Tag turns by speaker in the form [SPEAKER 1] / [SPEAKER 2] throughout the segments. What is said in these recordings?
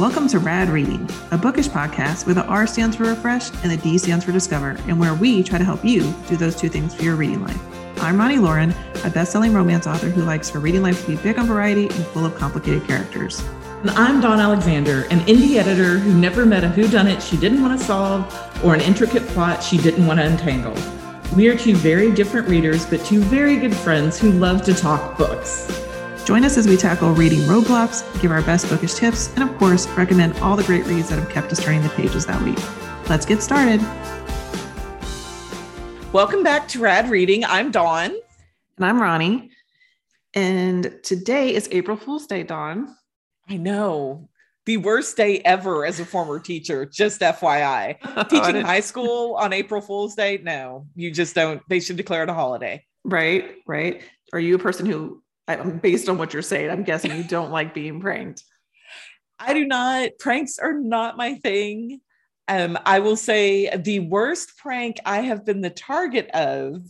[SPEAKER 1] Welcome to Rad Reading, a bookish podcast where the R stands for refresh and the D stands for discover, and where we try to help you do those two things for your reading life. I'm Roni Loren, a best-selling romance author who likes her reading life to be big on variety and full of complicated characters.
[SPEAKER 2] And I'm Dawn Alexander, an indie editor who never met a whodunit she didn't want to solve or an intricate plot she didn't want to untangle. We are two very different readers, but two very good friends who love to talk books.
[SPEAKER 1] Join us as we tackle reading roadblocks, give our best bookish tips, and of course, recommend all the great reads that have kept us turning the pages that week. Let's get started.
[SPEAKER 2] Welcome back to Rad Reading. I'm Dawn.
[SPEAKER 1] And I'm Roni. And today is April Fool's Day, Dawn.
[SPEAKER 2] I know. The worst day ever as a former teacher, just FYI. Teaching high school on April Fool's Day? No, you just don't. They should declare it a holiday.
[SPEAKER 1] Right, right. Are you a person who based on what you're saying, I'm guessing you don't like being pranked.
[SPEAKER 2] I do not. Pranks are not my thing. Um, I will say the worst prank I have been the target of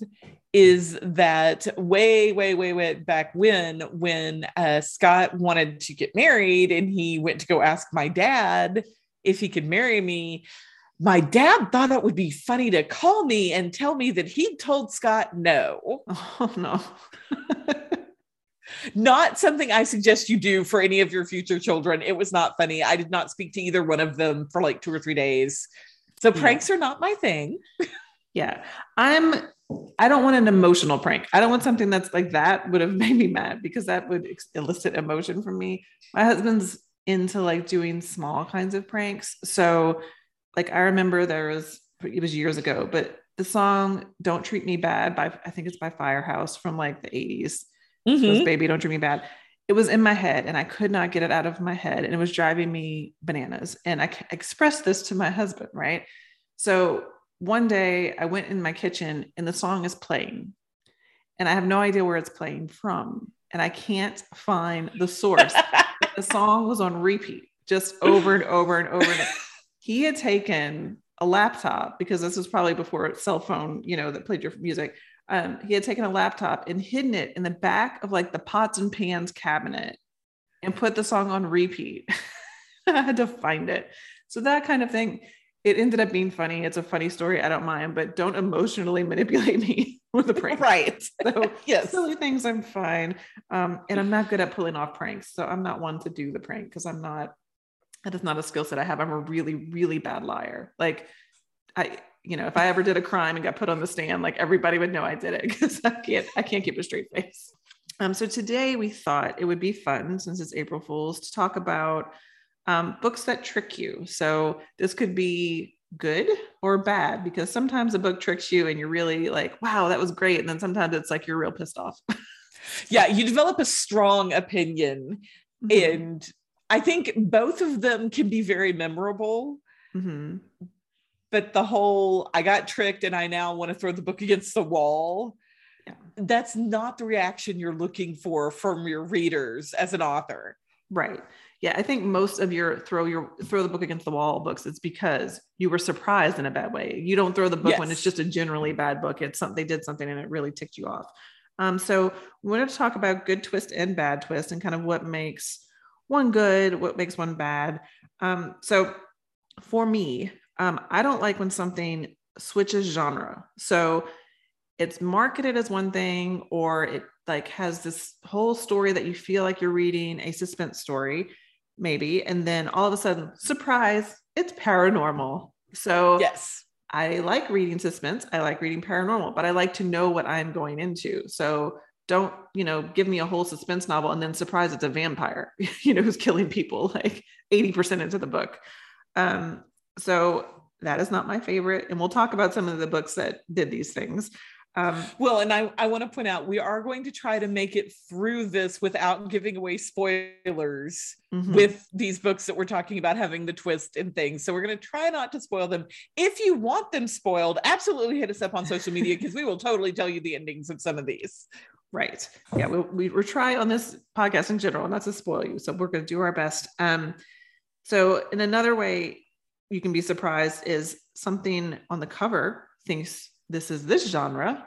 [SPEAKER 2] is that way, way, way, way back when, when uh, Scott wanted to get married and he went to go ask my dad if he could marry me. My dad thought it would be funny to call me and tell me that he'd told Scott no.
[SPEAKER 1] Oh, no.
[SPEAKER 2] not something I suggest you do for any of your future children. It was not funny. I did not speak to either one of them for like two or three days. So pranks yeah. are not my thing.
[SPEAKER 1] yeah. I'm I don't want an emotional prank. I don't want something that's like that would have made me mad because that would elicit emotion from me. My husband's into like doing small kinds of pranks. So like I remember there was it was years ago, but the song Don't Treat Me Bad by I think it's by Firehouse from like the 80s mm-hmm. baby don't treat me bad. It was in my head and i could not get it out of my head and it was driving me bananas. And i expressed this to my husband right? So one day i went in my kitchen and the song is playing and i have no idea where it's playing from and i can't find the source. The song was on repeat just over and over and over and he had taken a laptop because this was probably before cell phone you know that played your music um, he had taken a laptop and hidden it in the back of like the pots and pans cabinet and put the song on repeat. I had to find it. So that kind of thing, it ended up being funny. It's a funny story. I don't mind, but don't emotionally manipulate me with a prank.
[SPEAKER 2] right.
[SPEAKER 1] So yes, silly things I'm fine. Um, and I'm not good at pulling off pranks. So I'm not one to do the prank because I'm not, that is not a skill set I have. I'm a really, really bad liar. Like I you know, if I ever did a crime and got put on the stand, like everybody would know I did it because I can't, I can't keep a straight face. Um, so today we thought it would be fun since it's April Fool's to talk about um, books that trick you. So this could be good or bad because sometimes a book tricks you and you're really like, wow, that was great. And then sometimes it's like you're real pissed off.
[SPEAKER 2] yeah, you develop a strong opinion. Mm-hmm. And I think both of them can be very memorable. Mm-hmm but the whole I got tricked and I now want to throw the book against the wall. Yeah. That's not the reaction you're looking for from your readers as an author.
[SPEAKER 1] Right. Yeah, I think most of your throw your throw the book against the wall books it's because you were surprised in a bad way. You don't throw the book yes. when it's just a generally bad book. It's something they did something and it really ticked you off. Um, so we wanted to talk about good twist and bad twist and kind of what makes one good, what makes one bad. Um, so for me, um, I don't like when something switches genre. So it's marketed as one thing, or it like has this whole story that you feel like you're reading a suspense story, maybe, and then all of a sudden, surprise, it's paranormal. So
[SPEAKER 2] yes,
[SPEAKER 1] I like reading suspense. I like reading paranormal, but I like to know what I'm going into. So don't, you know, give me a whole suspense novel and then surprise it's a vampire, you know, who's killing people like 80% into the book. Um, so that is not my favorite. And we'll talk about some of the books that did these things.
[SPEAKER 2] Um, well, and I, I want to point out we are going to try to make it through this without giving away spoilers mm-hmm. with these books that we're talking about having the twist and things. So we're going to try not to spoil them. If you want them spoiled, absolutely hit us up on social media because we will totally tell you the endings of some of these.
[SPEAKER 1] Right. Yeah. We, we, we try on this podcast in general not to spoil you. So we're going to do our best. Um, so in another way, you can be surprised is something on the cover thinks this is this genre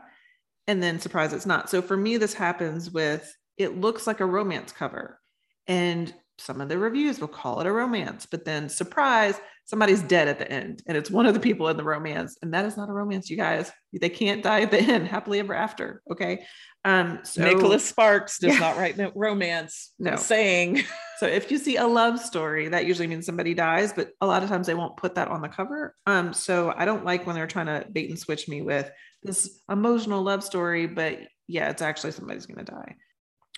[SPEAKER 1] and then surprise it's not. So for me, this happens with it looks like a romance cover. And some of the reviews will call it a romance, but then surprise, somebody's dead at the end and it's one of the people in the romance. And that is not a romance, you guys. They can't die at the end, happily ever after. Okay. Um,
[SPEAKER 2] so Nicholas Sparks does yeah. not write romance. No saying.
[SPEAKER 1] so if you see a love story, that usually means somebody dies, but a lot of times they won't put that on the cover. Um, so I don't like when they're trying to bait and switch me with this emotional love story, but yeah, it's actually somebody's gonna die.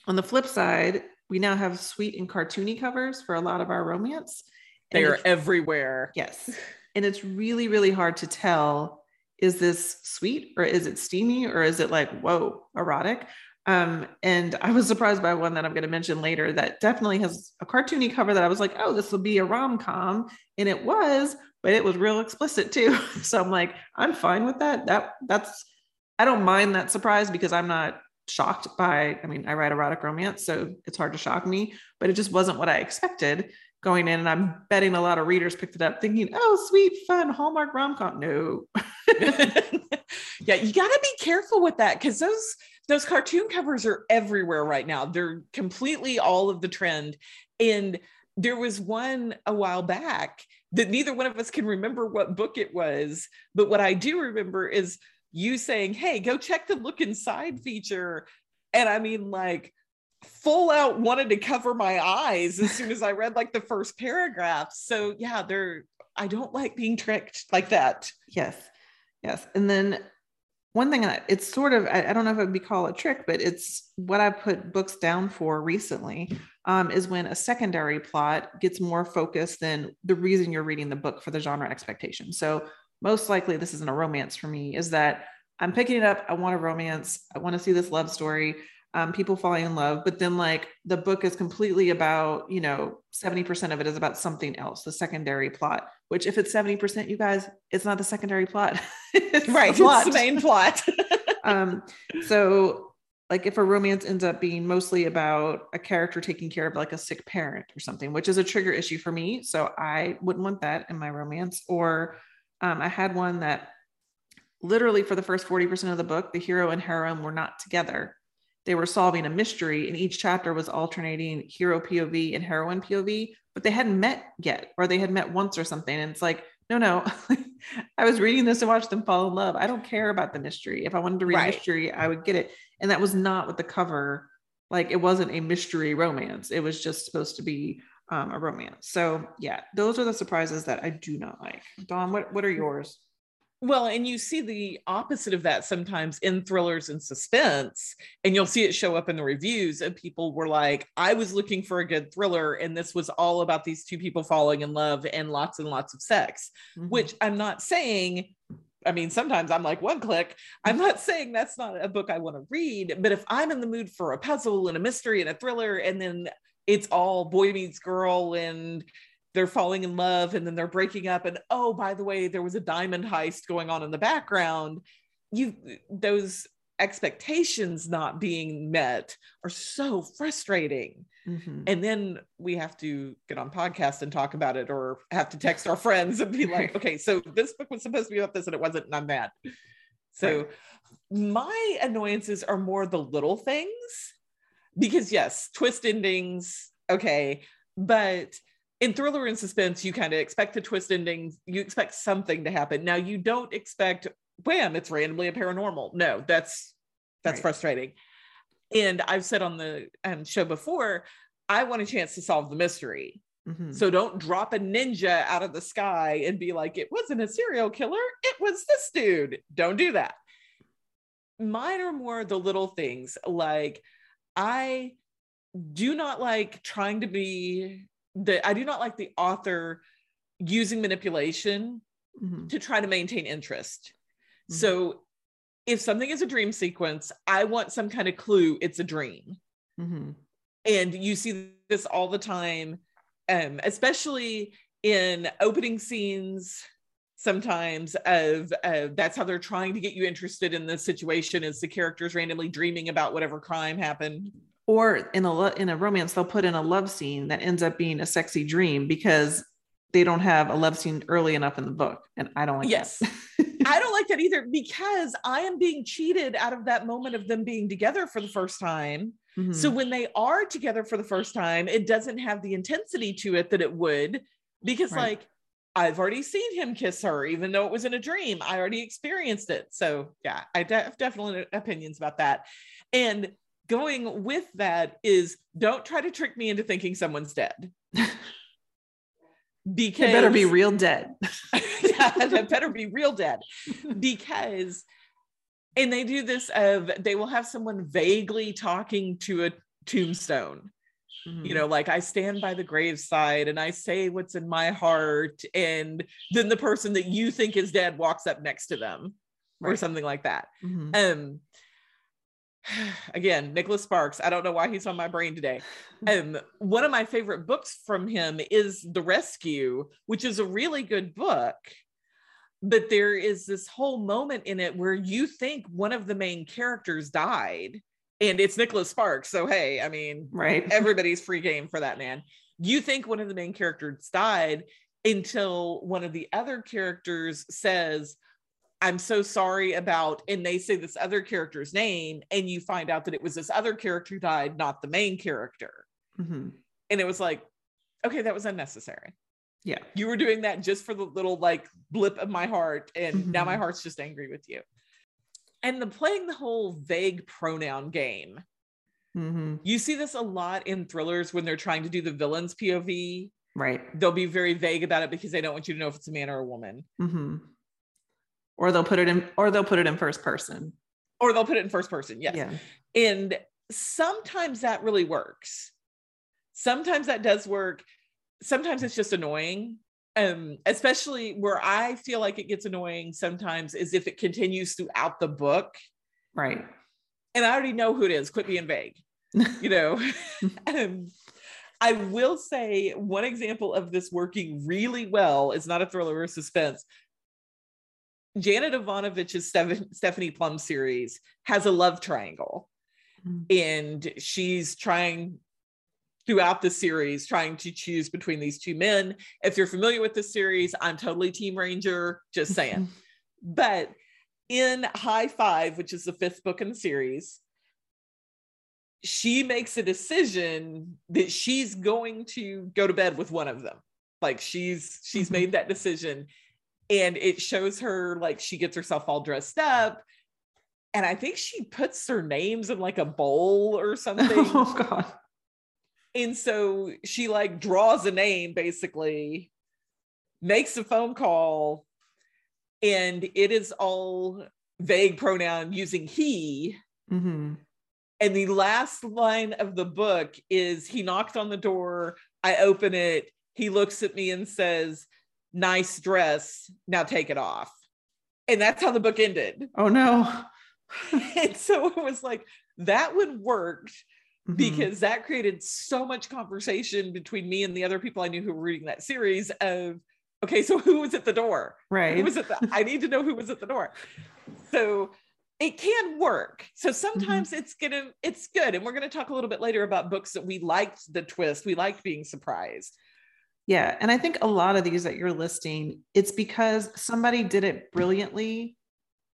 [SPEAKER 1] On the flip side, we now have sweet and cartoony covers for a lot of our romance.
[SPEAKER 2] They are everywhere.
[SPEAKER 1] Yes. And it's really, really hard to tell is this sweet or is it steamy or is it like, whoa, erotic? Um, and I was surprised by one that I'm going to mention later that definitely has a cartoony cover that I was like, oh, this will be a rom com. And it was, but it was real explicit too. so I'm like, I'm fine with that. That that's, I don't mind that surprise because I'm not shocked by i mean i write erotic romance so it's hard to shock me but it just wasn't what i expected going in and i'm betting a lot of readers picked it up thinking oh sweet fun hallmark rom-com. No.
[SPEAKER 2] Yeah you got to be careful with that because those those cartoon covers are everywhere right now. They're completely all of the trend and there was one a while back that neither one of us can remember what book it was but what i do remember is you saying, Hey, go check the look inside feature. And I mean, like, full out wanted to cover my eyes as soon as I read like the first paragraph. So, yeah, they're, I don't like being tricked like that.
[SPEAKER 1] Yes. Yes. And then one thing that it's sort of I, don't know if it would be called a trick, but it's what I put books down for recently um, is when a secondary plot gets more focused than the reason you're reading the book for the genre expectation. So most likely this isn't a romance for me is that I'm picking it up. I want a romance. I want to see this love story. Um, people falling in love, but then like the book is completely about, you know, 70% of it is about something else, the secondary plot, which if it's 70%, you guys, it's not the secondary plot.
[SPEAKER 2] it's right. The plot. It's the main plot.
[SPEAKER 1] um, so like if a romance ends up being mostly about a character taking care of like a sick parent or something, which is a trigger issue for me. So I wouldn't want that in my romance or um, I had one that literally for the first 40% of the book, the hero and heroine were not together. They were solving a mystery, and each chapter was alternating hero POV and heroine POV, but they hadn't met yet, or they had met once or something. And it's like, no, no, I was reading this to watch them fall in love. I don't care about the mystery. If I wanted to read right. mystery, I would get it. And that was not what the cover, like, it wasn't a mystery romance. It was just supposed to be um, a romance. So yeah, those are the surprises that I do not like. Dawn, what what are yours?
[SPEAKER 2] Well, and you see the opposite of that sometimes in thrillers and suspense, and you'll see it show up in the reviews. And people were like, I was looking for a good thriller, and this was all about these two people falling in love and lots and lots of sex, mm-hmm. which I'm not saying. I mean, sometimes I'm like one click. I'm not saying that's not a book I want to read, but if I'm in the mood for a puzzle and a mystery and a thriller, and then it's all boy meets girl and they're falling in love and then they're breaking up and oh by the way there was a diamond heist going on in the background you those expectations not being met are so frustrating mm-hmm. and then we have to get on podcast and talk about it or have to text our friends and be like okay so this book was supposed to be about this and it wasn't and i'm mad so right. my annoyances are more the little things because yes, twist endings, okay, but in thriller and suspense, you kind of expect the twist endings, you expect something to happen. Now you don't expect wham, it's randomly a paranormal. No, that's that's right. frustrating. And I've said on the um, show before, I want a chance to solve the mystery. Mm-hmm. So don't drop a ninja out of the sky and be like, it wasn't a serial killer, it was this dude. Don't do that. Mine are more the little things like I do not like trying to be the I do not like the author using manipulation mm-hmm. to try to maintain interest. Mm-hmm. So if something is a dream sequence, I want some kind of clue it's a dream. Mm-hmm. And you see this all the time, um, especially in opening scenes sometimes of uh, that's how they're trying to get you interested in the situation is the characters randomly dreaming about whatever crime happened
[SPEAKER 1] or in a in a romance they'll put in a love scene that ends up being a sexy dream because they don't have a love scene early enough in the book and i don't like
[SPEAKER 2] yes i don't like that either because i am being cheated out of that moment of them being together for the first time
[SPEAKER 1] Mhm.
[SPEAKER 2] So when they are together for the first time, it doesn't have the intensity to it that it would because,
[SPEAKER 1] Right.
[SPEAKER 2] like, I've already seen him kiss her, even though it was in a dream. I already experienced it. So, yeah, I de- have definitely opinions about that. And going with that is don't try to trick me into thinking someone's dead. Because
[SPEAKER 1] They better be real dead.
[SPEAKER 2] yeah, that better be real dead because and they do this of they will have someone vaguely talking to a tombstone
[SPEAKER 1] Mhm.
[SPEAKER 2] you know like i stand by the graveside and i say what's in my heart and then the person that you think is dead walks up next to them or something like that
[SPEAKER 1] Mhm.
[SPEAKER 2] um again nicholas sparks i don't know why he's on my brain today um one of my favorite books from him is the rescue which is a really good book but there is this whole moment in it where you think one of the main characters died and it's nicholas sparks so hey i mean
[SPEAKER 1] right.
[SPEAKER 2] everybody's free game for that man you think one of the main characters died until one of the other characters says i'm so sorry about and they say this other character's name and you find out that it was this other character who died not the main character
[SPEAKER 1] Mhm.
[SPEAKER 2] and it was like okay that was unnecessary
[SPEAKER 1] Yeah.
[SPEAKER 2] you were doing that just for the little like blip of my heart and now my
[SPEAKER 1] Mhm.
[SPEAKER 2] heart's just angry with you and the playing the whole vague pronoun game
[SPEAKER 1] Mhm.
[SPEAKER 2] you see this a lot in thrillers when they're trying to do the villain's POV.
[SPEAKER 1] Right.
[SPEAKER 2] They'll be very vague about it because they don't want you to know if it's a man or a woman.
[SPEAKER 1] hmm Or they'll put it in, or they'll put it in first person.
[SPEAKER 2] Or they'll put it in first person. Yes.
[SPEAKER 1] Yeah.
[SPEAKER 2] And sometimes that really works. Sometimes that does work. Sometimes it's just annoying. Um, especially where I feel like it gets annoying sometimes is if it continues throughout the book.
[SPEAKER 1] Right.
[SPEAKER 2] And I already know who it is. Quit being vague. you know um, i will say one example of this working really well is not a thriller or suspense janet evanovich's Steph- stephanie plum series has a love triangle
[SPEAKER 1] Mhm.
[SPEAKER 2] and she's trying throughout the series trying to choose between these two men if you're familiar with the series i'm totally team ranger just saying but in High Five, which is the fifth book in the series, she makes a decision that she's going to go to bed with one of them. Like she's she's
[SPEAKER 1] Mhm.
[SPEAKER 2] made that decision, and it shows her like she gets herself all dressed up, and I think she puts their names in like a bowl or something.
[SPEAKER 1] oh God.
[SPEAKER 2] And so she like draws a name basically, makes a phone call, and it is all vague pronoun using he.
[SPEAKER 1] hmm
[SPEAKER 2] And the last line of the book is he knocked on the door, I open it, he looks at me and says, Nice dress, now take it off. And that's how the book ended.
[SPEAKER 1] Oh no.
[SPEAKER 2] and so it was like, that would work
[SPEAKER 1] Mhm.
[SPEAKER 2] because that created so much conversation between me and the other people I knew who were reading that series of okay, so who was at the door?
[SPEAKER 1] right.
[SPEAKER 2] Who was at the I need to know who was at the door. So it can work. So sometimes it's gonna it's good. And we're gonna talk a little bit later about books that we liked the twist, we liked being surprised.
[SPEAKER 1] Yeah. And I think a lot of these that you're listing, it's because somebody did it brilliantly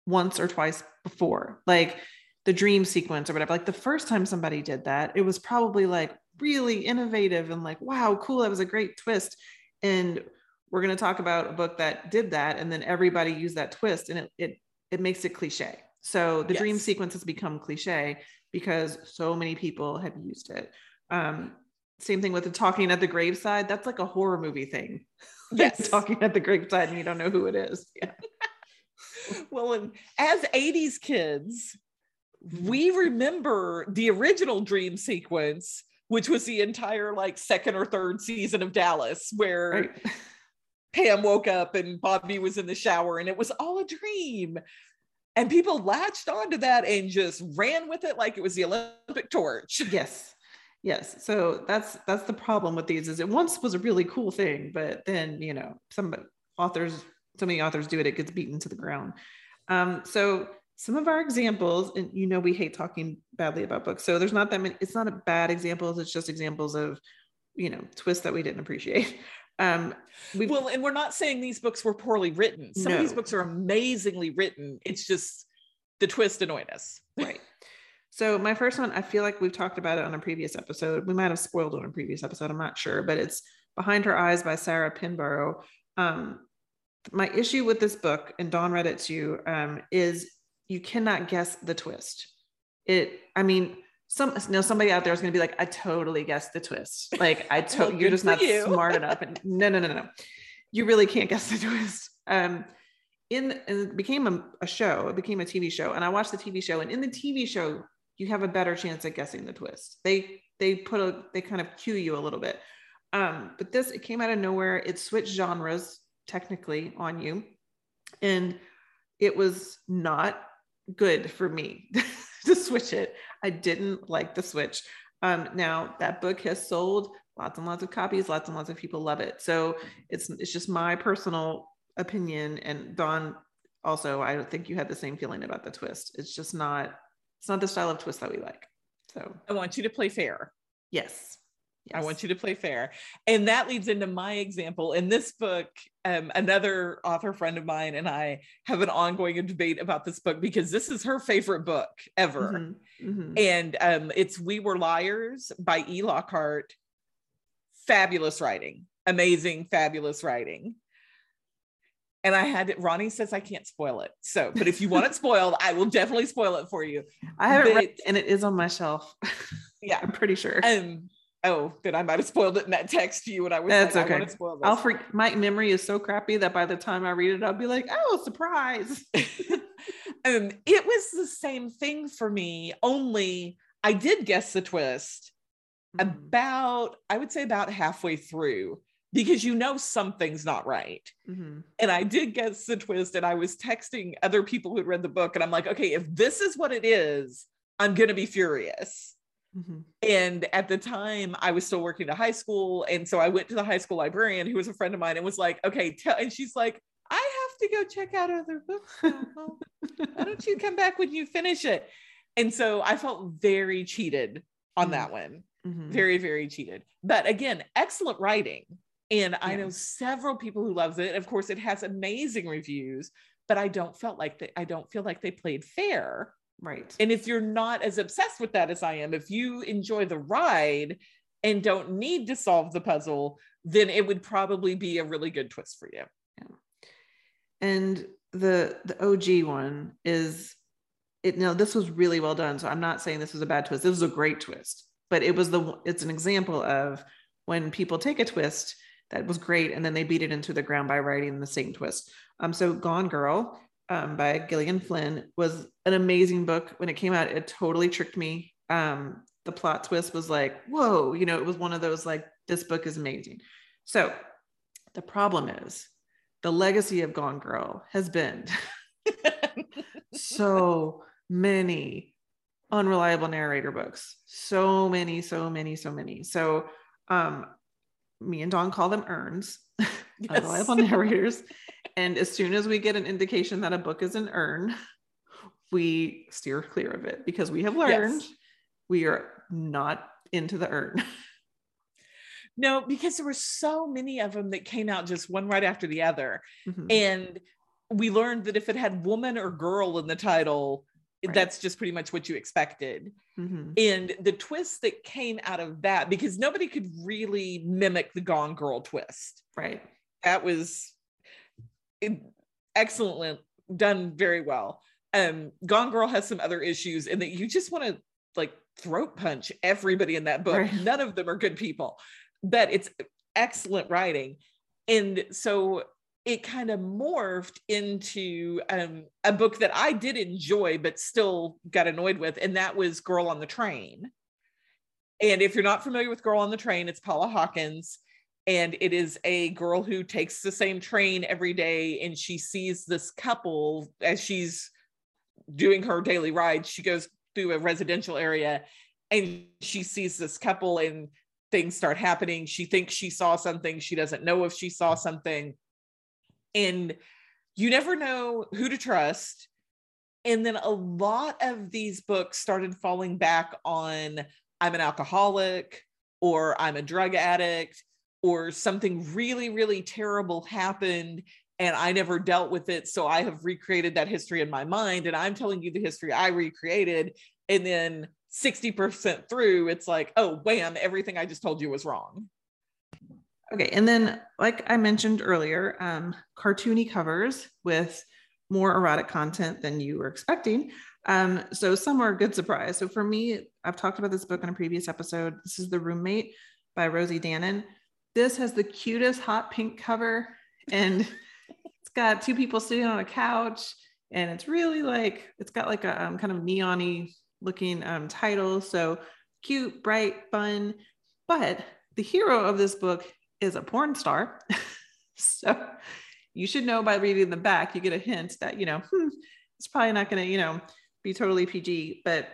[SPEAKER 1] once or twice before. Like the dream sequence or whatever. Like the first time somebody did that, it was probably like really innovative and like, wow, cool. That was a great twist. And we're going to talk about a book that did that. And then everybody used that twist and it, it, it makes it cliche. So the dream sequence has become cliche because so many people have used it. Um, same thing with the talking at the graveside. That's like a horror movie thing.
[SPEAKER 2] Yes.
[SPEAKER 1] talking at the graveside and you don't know who it is. Yeah.
[SPEAKER 2] well, and as 80s kids, we remember the original dream sequence, which was the entire like second or third season of Dallas, where
[SPEAKER 1] Right.
[SPEAKER 2] Pam woke up and Bobby was in the shower and it was all a dream. And people latched onto that and just ran with it like it was the Olympic torch.
[SPEAKER 1] Yes. Yes. So that's that's the problem with these is it once was a really cool thing, but then you know, some authors, so many authors do it, it gets beaten to the ground. Um, so some of our examples, and you know we hate talking badly about books. So there's not that many, it's not a bad examples, it's just examples of you know, twists that we didn't appreciate. Um we
[SPEAKER 2] Well, and we're not saying these books were poorly written. Some of these books are amazingly written. It's just the twist annoyed us.
[SPEAKER 1] right So my first one, I feel like we've talked about it on a previous episode. We might have spoiled it on a previous episode. I'm not sure, but it's Behind Her Eyes by Sarah Pinborough. Um, my issue with this book, and Dawn read it too, um, is you cannot guess the twist. It, I mean, some you know somebody out there is going to be like, I totally guessed the twist. Like I to- well, you're just not you. smart enough. And no, no, no, no, no. You really can't guess the twist. Um, in it became a, a show. It became a TV show, and I watched the TV show. And in the TV show, you have a better chance at guessing the twist. They they put a they kind of cue you a little bit. Um, but this it came out of nowhere. It switched genres technically on you, and it was not good for me to switch it. I didn't like the switch. Um, now that book has sold lots and lots of copies, lots and lots of people love it. So it's it's just my personal opinion. And Dawn, also, I don't think you had the same feeling about the twist. It's just not it's not the style of twist that we like. So
[SPEAKER 2] I want you to play fair.
[SPEAKER 1] Yes.
[SPEAKER 2] Yes. I want you to play fair. And that leads into my example. In this book, um, another author friend of mine and I have an ongoing debate about this book because this is her favorite book ever. Mm-hmm. Mm-hmm. And um, it's We Were Liars by E. Lockhart. Fabulous writing, amazing, fabulous writing. And I had Roni says I can't spoil it. So, but if you want it spoiled, I will definitely spoil it for you.
[SPEAKER 1] I haven't but, read and it is on my shelf. Yeah, I'm pretty sure.
[SPEAKER 2] Um, oh, then I might have spoiled it in that text to you when I was
[SPEAKER 1] That's like, okay. I I'll for, my memory is so crappy that by the time I read it, I'll be like, oh, surprise.
[SPEAKER 2] um, it was the same thing for me, only I did guess the twist mm-hmm. about, I would say about halfway through because you know something's not right. Mm-hmm. And I did guess the twist, and I was texting other people who read the book, and I'm like, okay, if this is what it is, I'm going to be furious. Mm-hmm. And at the time, I was still working at high school. And so I went to the high school librarian, who was a friend of mine, and was like, okay, tell, and she's like, I have to go check out other books. Why don't you come back when you finish it? And so I felt very cheated on mm-hmm. that one. Mm-hmm. Very, very cheated. But again, excellent writing. And yeah. I know several people who loves it. Of course, it has amazing reviews, but I don't felt like they, I don't feel like they played fair
[SPEAKER 1] Right.
[SPEAKER 2] And if you're not as obsessed with that as I am, if you enjoy the ride and don't need to solve the puzzle, then it would probably be a really good twist for you. Yeah.
[SPEAKER 1] And the the OG one is it no this was really well done. So I'm not saying this was a bad twist. This was a great twist. But it was the it's an example of when people take a twist that was great and then they beat it into the ground by writing the same twist. Um so Gone Girl um, by Gillian Flynn was an amazing book. When it came out, it totally tricked me. Um, the plot twist was like, whoa, you know, it was one of those like, this book is amazing. So the problem is the legacy of Gone Girl has been so many unreliable narrator books. So many, so many, so many. So um, me and Dawn call them urns, yes. unreliable narrators. And as soon as we get an indication that a book is an urn, we steer clear of it because we have learned yes. we are not into the urn.
[SPEAKER 2] No, because there were so many of them that came out just one right after the other. Mm-hmm. And we learned that if it had woman or girl in the title, right. that's just pretty much what you expected. Mm-hmm. And the twist that came out of that, because nobody could really mimic the Gone Girl twist.
[SPEAKER 1] Right.
[SPEAKER 2] That was excellently done very well. Um, Gone Girl has some other issues in that you just want to like throat punch everybody in that book. Right. None of them are good people, but it's excellent writing. And so it kind of morphed into um, a book that I did enjoy, but still got annoyed with, and that was Girl on the Train. And if you're not familiar with Girl on the Train, it's Paula Hawkins and it is a girl who takes the same train every day and she sees this couple as she's doing her daily ride she goes through a residential area and she sees this couple and things start happening. She thinks she saw something she doesn't know if she saw something and you never know who to trust and then a lot of these books started falling back on i'm an alcoholic or i'm a drug addict or something really, really terrible happened and I never dealt with it. So I have recreated that history in my mind. And I'm telling you the history I recreated. and then 60% through, it's like, oh, wham, everything I just told you was wrong.
[SPEAKER 1] Okay. And then, like I mentioned earlier, um, cartoony covers with more erotic content than you were expecting. Um, so some are a good surprise. So for me, I've talked about this book in a previous episode. This is The Roommate by Rosie Danan. This has the cutest hot pink cover and it's got two people sitting on a couch and it's really like it's got like a um, kind of neon looking um, title. So cute, bright, fun. But the hero of this book is a porn star. so you should know by reading the back, you get a hint that, you know, hmm, it's probably not going to, you know, be totally PG, but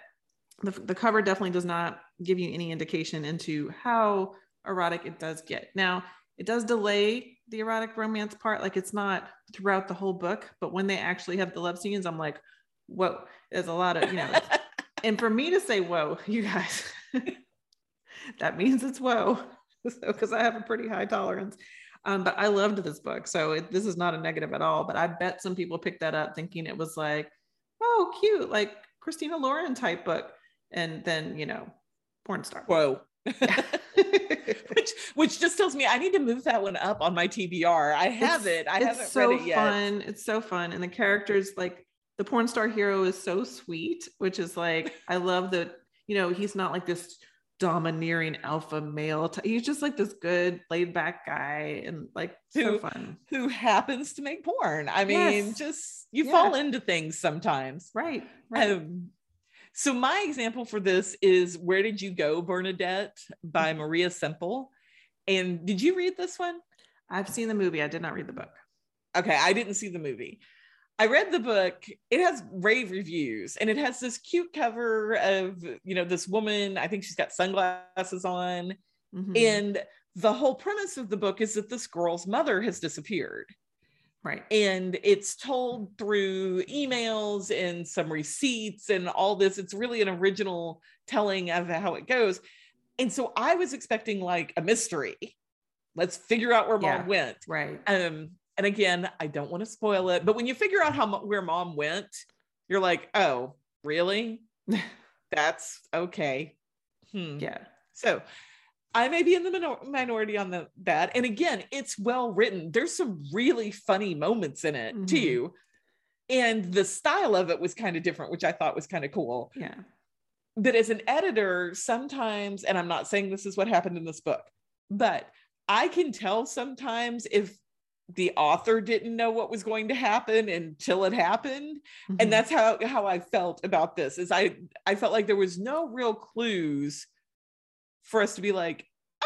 [SPEAKER 1] the, the cover definitely does not give you any indication into how erotic it does get. Now, it does delay the erotic romance part. Like it's not throughout the whole book, but when they actually have the love scenes, I'm like, whoa, there's a lot of, you know, and for me to say, whoa, you guys, that means it's whoa. So, cause I have a pretty high tolerance. Um, but I loved this book. So it, this is not a negative at all, but I bet some people picked that up thinking it was like, oh, cute, like Christina Lauren type book. And then, you know, porn star.
[SPEAKER 2] Whoa. which which just tells me I need to move that one up on my TBR. I have
[SPEAKER 1] it's,
[SPEAKER 2] it. I haven't
[SPEAKER 1] so
[SPEAKER 2] read it yet.
[SPEAKER 1] Fun. It's so fun. And the characters like the porn star hero is so sweet, which is like I love that, you know, he's not like this domineering alpha male. T- he's just like this good laid back guy and like who, so fun.
[SPEAKER 2] Who happens to make porn. I mean, yes. just you yeah. fall into things sometimes.
[SPEAKER 1] Right. Right.
[SPEAKER 2] Um, so my example for this is Where Did You Go, Bernadette by. Maria Semple. And did you read this one?
[SPEAKER 1] I've seen the movie. I did not read the book.
[SPEAKER 2] Okay, I didn't see the movie. I read the book. It has rave reviews and it has this cute cover of, you know, this woman. I think she's got sunglasses on. Mm-hmm. And the whole premise of the book is that this girl's mother has disappeared.
[SPEAKER 1] Right.
[SPEAKER 2] And it's told through emails and some receipts and all this. It's really an original telling of how it goes. And so I was expecting like a mystery. Let's figure out where yeah, mom went.
[SPEAKER 1] Right.
[SPEAKER 2] Um, and again, I don't want to spoil it, but when you figure out how where mom went, you're like, oh, really? That's okay.
[SPEAKER 1] Hmm. Yeah.
[SPEAKER 2] So I may be in the minor- minority on the, that. And again, it's well written. There's some really funny moments in it mm-hmm. too. And the style of it was kind of different, which I thought was kind of cool.
[SPEAKER 1] Yeah.
[SPEAKER 2] But as an editor, sometimes, and I'm not saying this is what happened in this book, but I can tell sometimes if the author didn't know what was going to happen until it happened mm-hmm. and that's how how i felt about this is i i felt like there was no real clues for us to be like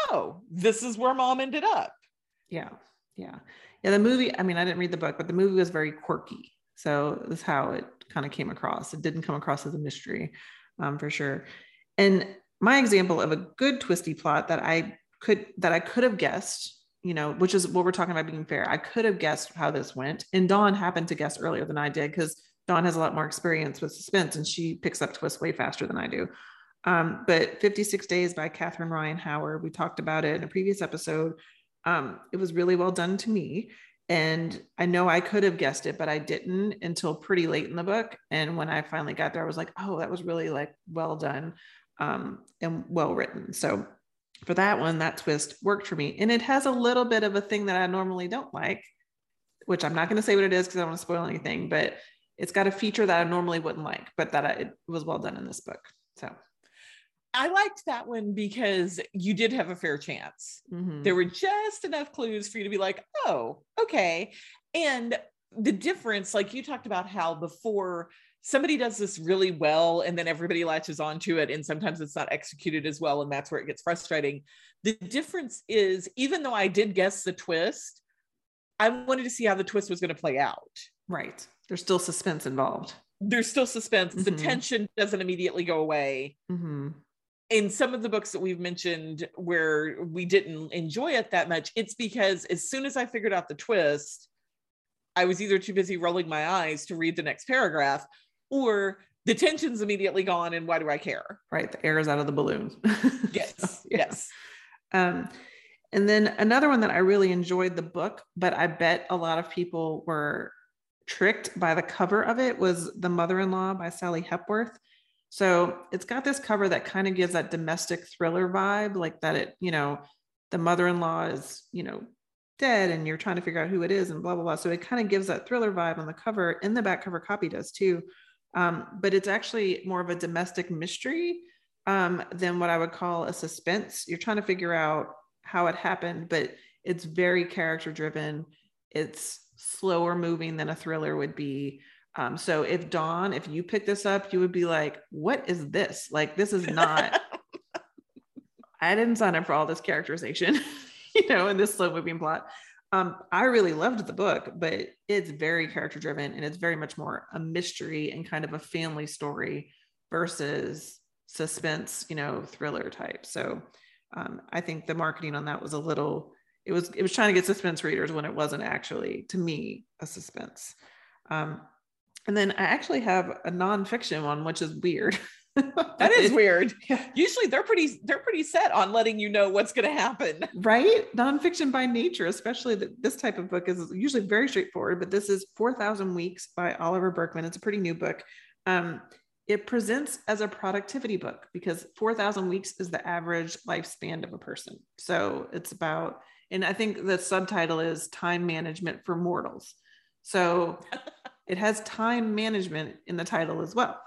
[SPEAKER 2] oh this is where mom ended up
[SPEAKER 1] yeah yeah yeah the movie i mean i didn't read the book but the movie was very quirky so that's how it kind of came across it didn't come across as a mystery um, for sure and my example of a good twisty plot that i could that i could have guessed you know, which is what we're talking about being fair. I could have guessed how this went. And Dawn happened to guess earlier than I did because Dawn has a lot more experience with suspense and she picks up twists way faster than I do. Um, but 56 Days by Catherine Ryan Howard, we talked about it in a previous episode. Um, it was really well done to me. And I know I could have guessed it, but I didn't until pretty late in the book. And when I finally got there, I was like, oh, that was really like well done um, and well written. So for that one, that twist worked for me. And it has a little bit of a thing that I normally don't like, which I'm not going to say what it is because I don't want to spoil anything, but it's got a feature that I normally wouldn't like, but that I, it was well done in this book. So
[SPEAKER 2] I liked that one because you did have a fair chance. Mm-hmm. There were just enough clues for you to be like, oh, okay. And the difference, like you talked about how before somebody does this really well and then everybody latches onto it and sometimes it's not executed as well and that's where it gets frustrating the difference is even though i did guess the twist i wanted to see how the twist was going to play out
[SPEAKER 1] right there's still suspense involved
[SPEAKER 2] there's still suspense mm-hmm. the tension doesn't immediately go away
[SPEAKER 1] mm-hmm.
[SPEAKER 2] In some of the books that we've mentioned where we didn't enjoy it that much it's because as soon as i figured out the twist I was either too busy rolling my eyes to read the next paragraph or the tension's immediately gone and why do I care?
[SPEAKER 1] Right. The air is out of the balloon.
[SPEAKER 2] yes. so, yeah. Yes.
[SPEAKER 1] Um, and then another one that I really enjoyed the book, but I bet a lot of people were tricked by the cover of it was The Mother in Law by Sally Hepworth. So it's got this cover that kind of gives that domestic thriller vibe, like that it, you know, the mother-in-law is, you know, dead and you're trying to figure out who it is and blah blah blah. So it kind of gives that thriller vibe on the cover, and the back cover copy does too. Um, but it's actually more of a domestic mystery um, than what I would call a suspense. You're trying to figure out how it happened, but it's very character driven. It's slower moving than a thriller would be. Um, so if Dawn, if you pick this up, you would be like, what is this? Like, this is not, I didn't sign up for all this characterization, you know, in this slow moving plot. Um, I really loved the book, but it's very character driven and it's very much more a mystery and kind of a family story versus suspense, you know, thriller type. So um, I think the marketing on that was a little, it was, it was trying to get suspense readers when it wasn't actually, to me, a suspense. Um, and then I actually have a nonfiction one, which is weird.
[SPEAKER 2] that is weird. Usually they're pretty they're pretty set on letting you know what's going to happen.
[SPEAKER 1] Right? Nonfiction by nature, especially that this type of book is usually very straightforward, but this is 4,000 Weeks by Oliver Burkeman. It's a pretty new book. Um, it presents as a productivity book because 4,000 weeks is the average lifespan of a person. So it's about, and I think the subtitle is Time Management for Mortals. So it has time management in the title as well.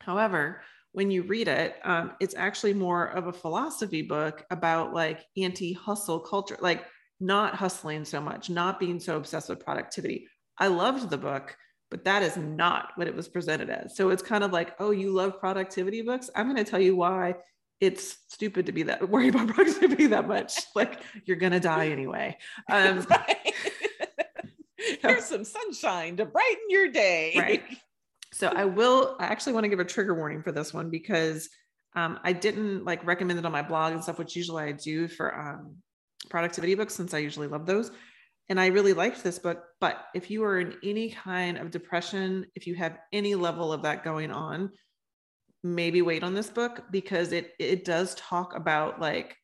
[SPEAKER 1] However, when you read it, um, it's actually more of a philosophy book about like anti hustle culture, like not hustling so much, not being so obsessed with productivity. I loved the book, but that is not what it was presented as. So it's kind of like, oh, you love productivity books? I'm going to tell you why it's stupid to be that worried about productivity that much. Like you're going to die anyway. Um,
[SPEAKER 2] Here's some sunshine to brighten your day.
[SPEAKER 1] Right. So I will, I actually want to give a trigger warning for this one because um, I didn't like recommend it on my blog and stuff, which usually I do for um, productivity books since I usually love those. And I really liked this book. But if you are in any kind of depression, if you have any level of that going on, maybe wait on this book because it it does talk about like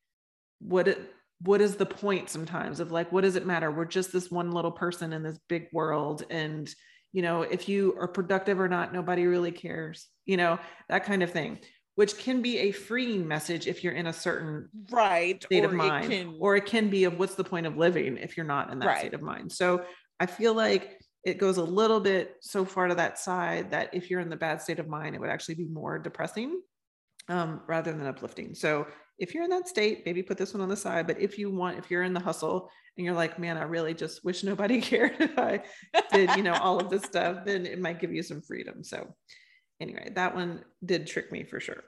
[SPEAKER 1] what it what is the point sometimes of like what does it matter? We're just this one little person in this big world and you know if you are productive or not nobody really cares you know that kind of thing which can be a freeing message if you're in a certain
[SPEAKER 2] right
[SPEAKER 1] state of mind can... or it can be of what's the point of living if you're not in that right. state of mind? So i feel like it goes a little bit so far to that side that if you're in the bad state of mind it would actually be more depressing um, rather than uplifting. So if you're in that state, maybe put this one on the side. But if you want, if you're in the hustle and you're like, man, I really just wish nobody cared if I did, you know, all of this stuff, then it might give you some freedom. So anyway, that one did trick me for sure.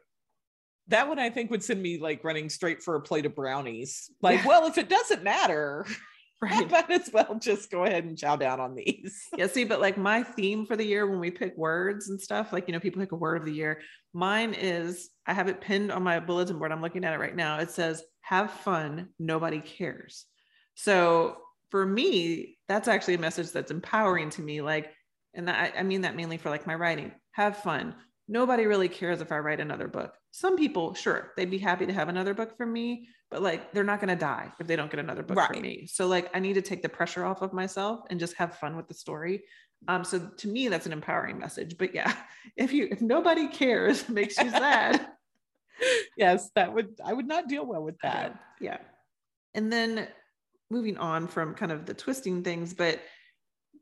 [SPEAKER 2] That one I think would send me like running straight for a plate of brownies. Like, yeah. well, if it doesn't matter, right. might as well just go ahead and chow down on these.
[SPEAKER 1] yeah, see, but like my theme for the year when we pick words and stuff, like, you know, people pick a word of the year. Mine is, I have it pinned on my bulletin board. I'm looking at it right now. It says, have fun, nobody cares. So for me, that's actually a message that's empowering to me. Like, and that, I mean that mainly for like my writing. Have fun. Nobody really cares if I write another book. Some people, sure, they'd be happy to have another book from me, but like they're not going to die if they don't get another book right. from me. So like I need to take the pressure off of myself and just have fun with the story. Um, so to me, that's an empowering message. But yeah, if you if nobody cares, makes you sad.
[SPEAKER 2] yes, that would I would not deal well with that.
[SPEAKER 1] Yeah. And then moving on from kind of the twisting things, but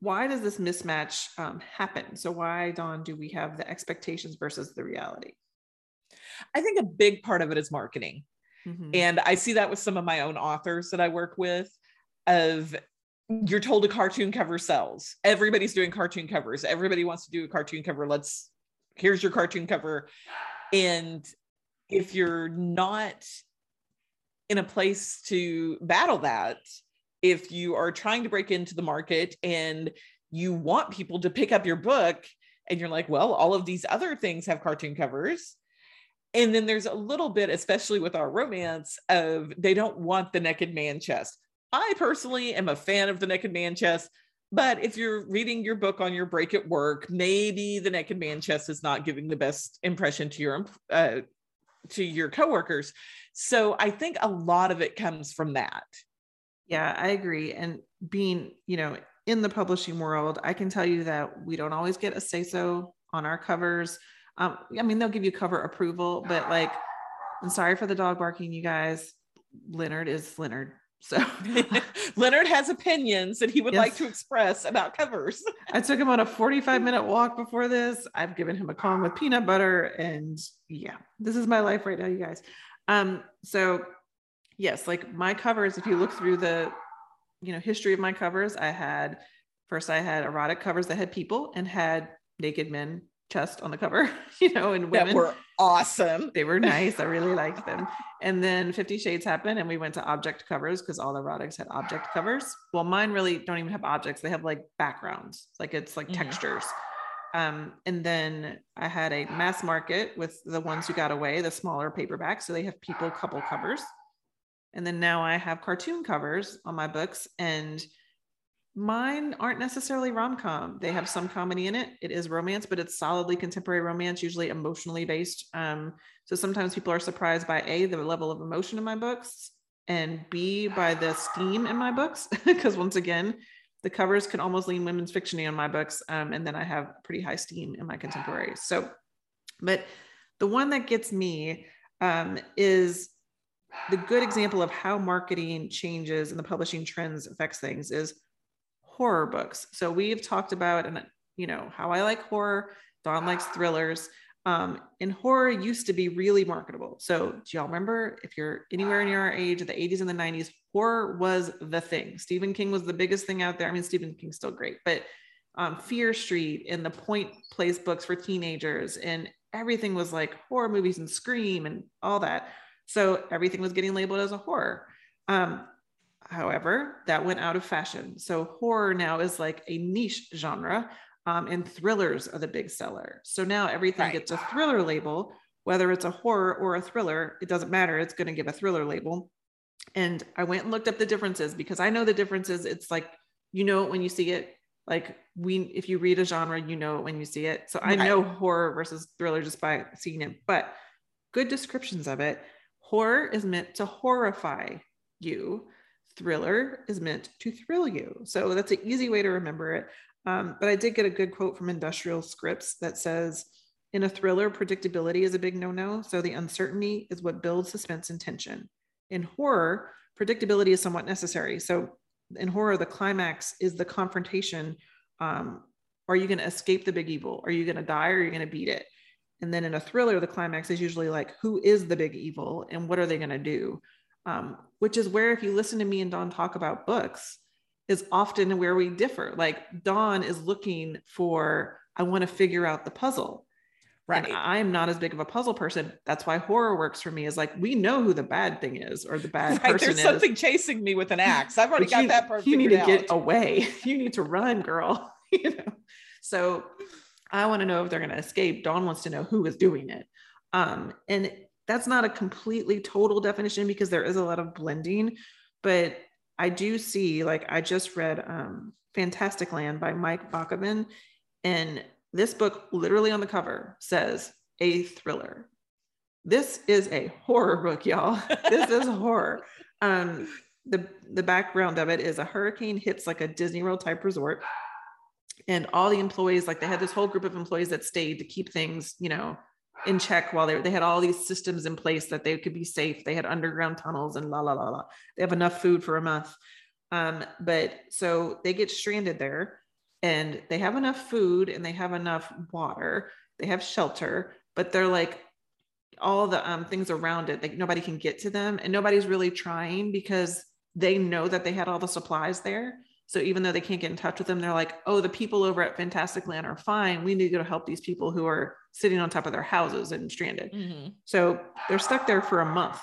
[SPEAKER 1] why does this mismatch um, happen? So why, Dawn, do we have the expectations versus the reality?
[SPEAKER 2] I think a big part of it is marketing. Mm-hmm. And I see that with some of my own authors that I work with of you're told a cartoon cover sells. Everybody's doing cartoon covers. Everybody wants to do a cartoon cover. Let's here's your cartoon cover. And if you're not in a place to battle that, if you are trying to break into the market and you want people to pick up your book and you're like, well, all of these other things have cartoon covers, and then there's a little bit, especially with our romance, of they don't want the naked man chest. I personally am a fan of the naked man chest, but if you're reading your book on your break at work, maybe the naked man chest is not giving the best impression to your uh, to your coworkers. So I think a lot of it comes from that.
[SPEAKER 1] Yeah, I agree. And being, you know, in the publishing world, I can tell you that we don't always get a say so on our covers Um, I mean, they'll give you cover approval, but like, I'm sorry for the dog barking, you guys. Leonard is Leonard. So
[SPEAKER 2] Leonard has opinions that he would yes. like to express about covers.
[SPEAKER 1] I took him on a 45 minute walk before this. I've given him a Kong with peanut butter. And yeah, this is my life right now, you guys. Um, so yes, like my covers, if you look through the you know history of my covers, I had first I had erotic covers that had people and had naked men chest on the cover, you know, and women
[SPEAKER 2] that were awesome.
[SPEAKER 1] They were nice. I really liked them. And then Fifty Shades happened, and we went to object covers because all the erotics had object covers. Well, mine really don't even have objects; they have like backgrounds, like it's like mm-hmm. textures. Um, and then I had a mass market with the ones who got away, the smaller paperback. So they have people couple covers. And then now I have cartoon covers on my books, and Mine aren't necessarily rom com. They have some comedy in it. It is romance, but it's solidly contemporary romance, usually emotionally based. Um, so sometimes people are surprised by A, the level of emotion in my books, and B, by the steam in my books. Because once again, the covers can almost lean women's fictiony on my books. Um, and then I have pretty high steam in my contemporaries. So, but the one that gets me um, is the good example of how marketing changes and the publishing trends affects things is horror books. So we've talked about, and you know, how I like horror. Dawn likes thrillers. Um, and horror used to be really marketable. So do y'all remember if you're anywhere near our age, the 80s and the 90s, horror was the thing. Stephen King was the biggest thing out there. I mean, Stephen King's still great, but um, Fear Street and the Point Place books for teenagers, and everything was like horror movies and Scream and all that. So everything was getting labeled as a horror. Um, However, that went out of fashion. So horror now is like a niche genre, um, and thrillers are the big seller. So now everything right. gets a thriller label, whether it's a horror or a thriller, it doesn't matter. It's going to give a thriller label. And I went and looked up the differences because I know the differences. It's like you know it when you see it. Like we, if you read a genre, you know it when you see it. So I know horror versus thriller just by seeing it. But good descriptions of it. Horror is meant to horrify you thriller is meant to thrill you. So that's an easy way to remember it. Um, but I did get a good quote from Industrial Scripts that says, in a thriller, predictability is a big no no. So the uncertainty is what builds suspense and tension. In horror, predictability is somewhat necessary. So in horror, the climax is the confrontation. Um, are you going to escape the big evil? Are you going to die or are you going to beat it? And then in a thriller, the climax is usually like, who is the big evil and what are they going to do? um, which is where if you listen to me and Dawn talk about books, is often where we differ. Like Dawn is looking for, I want to figure out the puzzle. Right. And I'm not as big of a puzzle person. That's why horror works for me. Is like we know who the bad thing is or the bad right, person
[SPEAKER 2] There's
[SPEAKER 1] is.
[SPEAKER 2] something chasing me with an axe. I've already got
[SPEAKER 1] you,
[SPEAKER 2] that part.
[SPEAKER 1] You need to
[SPEAKER 2] out.
[SPEAKER 1] get away. You need to run, girl. you know. So I want to know if they're going to escape. Dawn wants to know who is doing it. Um, and that's not a completely total definition because there is a lot of blending, but I do see, like, I just read um, Fantasticland by Mike Bockoven, and this book, literally on the cover, says a thriller. This is a horror book, y'all. this is horror. Um, the the background of it is a hurricane hits like a Disney World type resort, and all the employees, like they had this whole group of employees that stayed to keep things, you know, in check while they they had all these systems in place that they could be safe. They had underground tunnels and la la la la. They have enough food for a month. Um, but so they get stranded there and they have enough food and they have enough water, they have shelter, but they're like all the um, things around it, like nobody can get to them and nobody's really trying because they know that they had all the supplies there. So even though they can't get in touch with them, they're like, oh, the people over at Fantasticland are fine. We need to go help these people who are sitting on top of their houses and stranded. Mm-hmm. So they're stuck there for a month.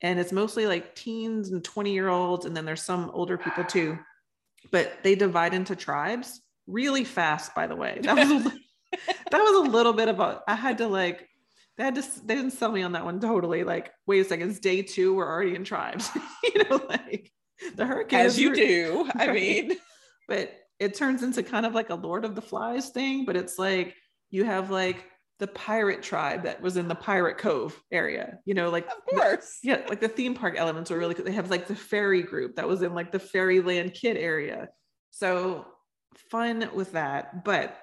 [SPEAKER 1] And it's mostly like teens and 20 year olds. And then there's some older people too. But they divide into tribes really fast, by the way. That was a, that was a little bit of a, I had to like, they had to, they didn't sell me on that one totally. Like, wait a second, it's day two, we're already in tribes. you know, like
[SPEAKER 2] the hurricane as you do i right? mean
[SPEAKER 1] but it turns into kind of like a lord of the flies thing but it's like you have like the pirate tribe that was in the pirate cove area you know like
[SPEAKER 2] of course
[SPEAKER 1] the, yeah like the theme park elements were really good. they have like the fairy group that was in like the fairyland kid area so fun with that but